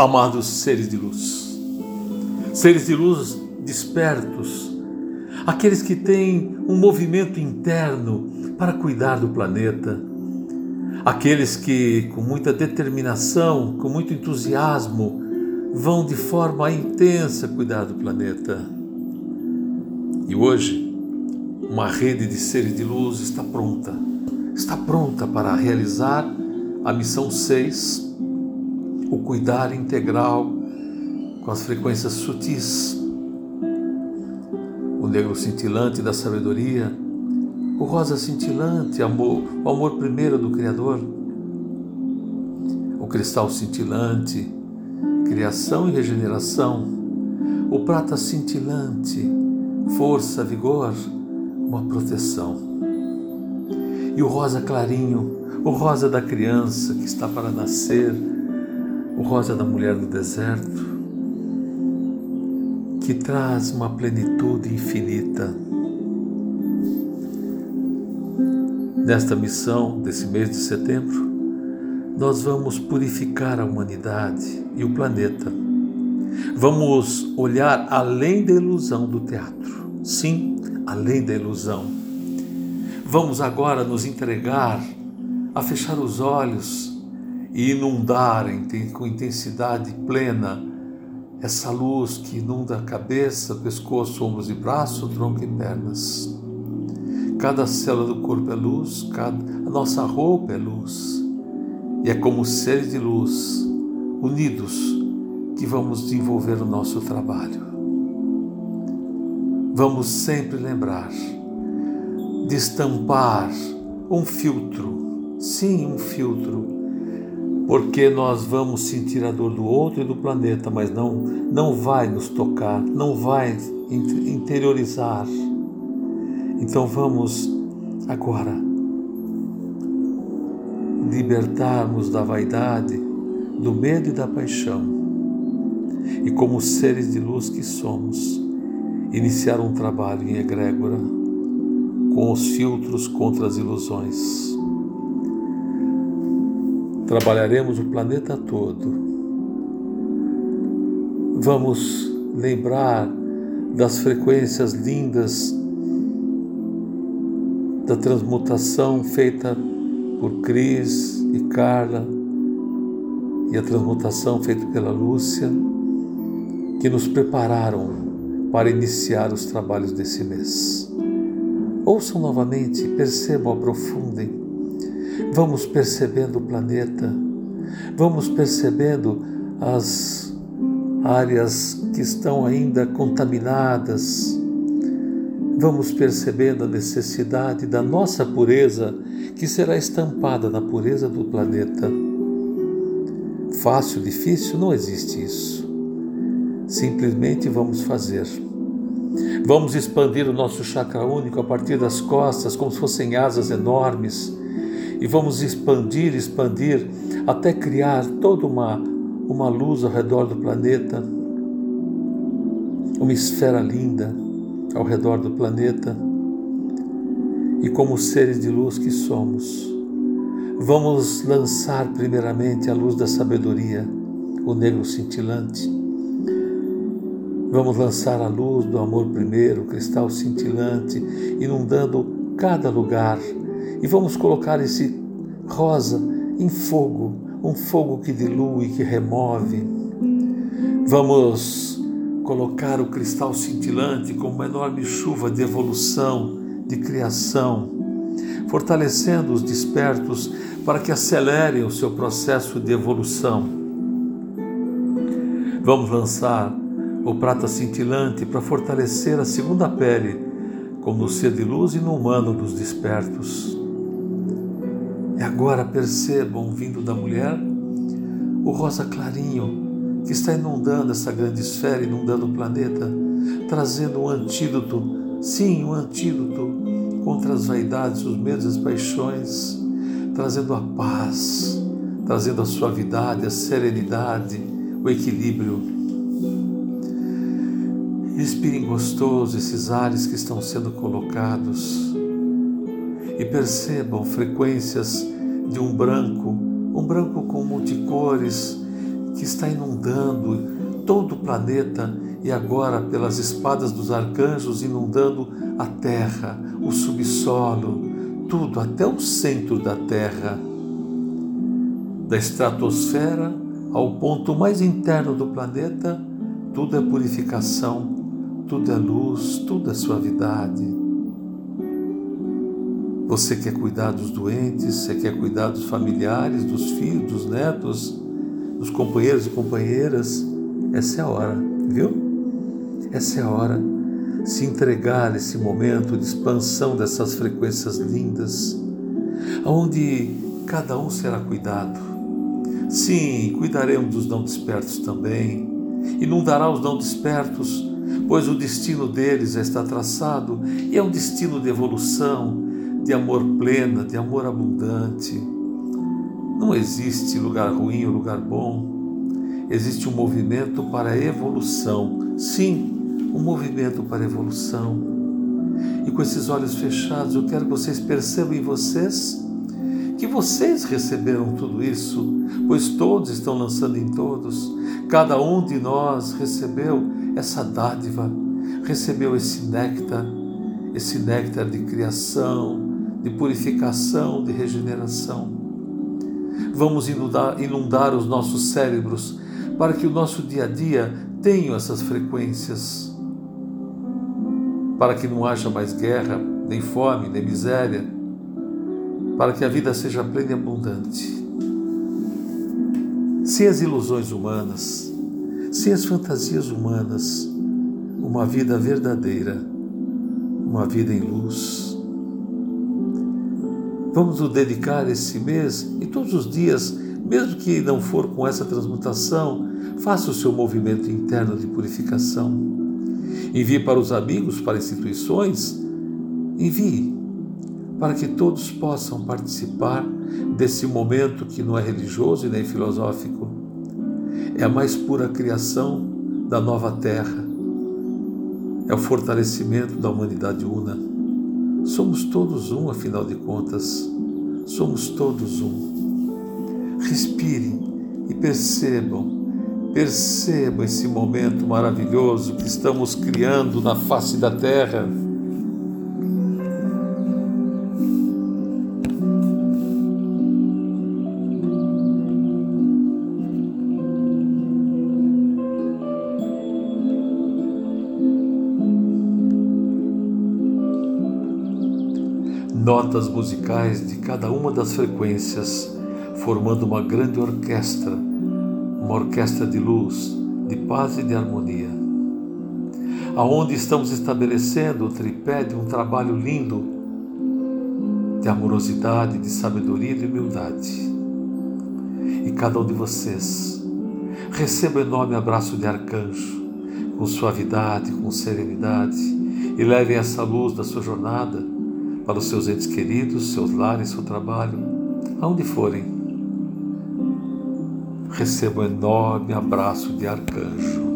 Amados seres de luz, seres de luz despertos, aqueles que têm um movimento interno para cuidar do planeta, aqueles que, com muita determinação, com muito entusiasmo, vão de forma intensa cuidar do planeta. E hoje, uma rede de seres de luz está pronta, está pronta para realizar a missão 6, o cuidar integral com as frequências sutis, o negro cintilante da sabedoria, o rosa cintilante, amor, o amor primeiro do Criador, o cristal cintilante, criação e regeneração, o prata cintilante, força, vigor, uma proteção. E o rosa clarinho, o rosa da criança que está para nascer, o rosa da mulher do deserto, que traz uma plenitude infinita. Nesta missão desse mês de setembro, nós vamos purificar a humanidade e o planeta. Vamos olhar além da ilusão do teatro. Sim, além da ilusão. Vamos agora nos entregar a fechar os olhos e inundar com intensidade plena essa luz que inunda a cabeça, pescoço, ombros e braço, tronco e pernas. Cada célula do corpo é luz, cada, a nossa roupa é luz. E é como seres de luz, unidos, que vamos desenvolver o nosso trabalho. Vamos sempre lembrar de estampar um filtro, sim, um filtro, porque nós vamos sentir a dor do outro e do planeta, mas não, não vai nos tocar, não vai interiorizar. Então vamos agora libertarmos da vaidade, do medo e da paixão, e como seres de luz que somos, iniciar um trabalho em egrégora com os filtros contra as ilusões. Trabalharemos o planeta todo. Vamos lembrar das frequências lindas da transmutação feita por Cris e Carla e a transmutação feita pela Lúcia, que nos prepararam para iniciar os trabalhos desse mês. Ouçam novamente, percebam, aprofundem. Vamos percebendo o planeta, vamos percebendo as áreas que estão ainda contaminadas, vamos percebendo a necessidade da nossa pureza, que será estampada na pureza do planeta. Fácil, difícil, não existe isso. Simplesmente vamos fazer. Vamos expandir o nosso chakra único a partir das costas, como se fossem asas enormes, e vamos expandir, expandir, até criar toda uma, uma luz ao redor do planeta, uma esfera linda ao redor do planeta e como seres de luz que somos, vamos lançar primeiramente a luz da sabedoria, o negro cintilante. Vamos lançar a luz do amor primeiro, o cristal cintilante, inundando cada lugar. E vamos colocar esse rosa em fogo, um fogo que dilui, que remove. Vamos colocar o cristal cintilante como uma enorme chuva de evolução, de criação, fortalecendo os despertos para que acelerem o seu processo de evolução. Vamos lançar o prata cintilante para fortalecer a segunda pele, como no ser de luz e no humano dos despertos. E agora percebam, vindo da mulher, o rosa clarinho que está inundando essa grande esfera, inundando o planeta, trazendo um antídoto, sim, um antídoto contra as vaidades, os medos as paixões, trazendo a paz, trazendo a suavidade, a serenidade, o equilíbrio. Respirem gostoso esses ares que estão sendo colocados e percebam frequências de um branco, um branco com multicores, que está inundando todo o planeta e agora pelas espadas dos arcanjos inundando a terra, o subsolo, tudo até o centro da terra, da estratosfera ao ponto mais interno do planeta, tudo é purificação, tudo é luz, tudo é suavidade. Você quer cuidar dos doentes, você quer cuidar dos familiares, dos filhos, dos netos, dos companheiros e companheiras. Essa é a hora, viu? Essa é a hora. Se entregar nesse momento de expansão dessas frequências lindas, onde cada um será cuidado. Sim, cuidaremos dos não despertos também. Inundará os não despertos, pois o destino deles já está traçado e é um destino de evolução, de amor plena, de amor abundante. Não existe lugar ruim ou lugar bom. Existe um movimento para a evolução. Sim, um movimento para a evolução. E com esses olhos fechados, eu quero que vocês percebam em vocês que vocês receberam tudo isso, pois todos estão lançando em todos. Cada um de nós recebeu essa dádiva, recebeu esse néctar, esse néctar de criação, de purificação, de regeneração. Vamos inundar, inundar os nossos cérebros para que o nosso dia a dia tenha essas frequências, para que não haja mais guerra, nem fome, nem miséria, para que a vida seja plena e abundante. Sem as ilusões humanas, sem as fantasias humanas, uma vida verdadeira, uma vida em luz Vamos nos dedicar esse mês e todos os dias, mesmo que não for com essa transmutação, faça o seu movimento interno de purificação. Envie para os amigos, para instituições, envie para que todos possam participar desse momento que não é religioso e nem filosófico. É a mais pura criação da nova terra. É o fortalecimento da humanidade una. Somos todos um, afinal de contas. Somos todos um. Respirem e percebam, percebam esse momento maravilhoso que estamos criando na face da Terra notas musicais de cada uma das frequências, formando uma grande orquestra, uma orquestra de luz, de paz e de harmonia. Aonde estamos estabelecendo o tripé de um trabalho lindo de amorosidade, de sabedoria e de humildade. E cada um de vocês receba o um enorme abraço de arcanjo, com suavidade, com serenidade, e levem essa luz da sua jornada para os seus entes queridos, seus lares, seu trabalho, aonde forem. Receba um enorme abraço de arcanjo.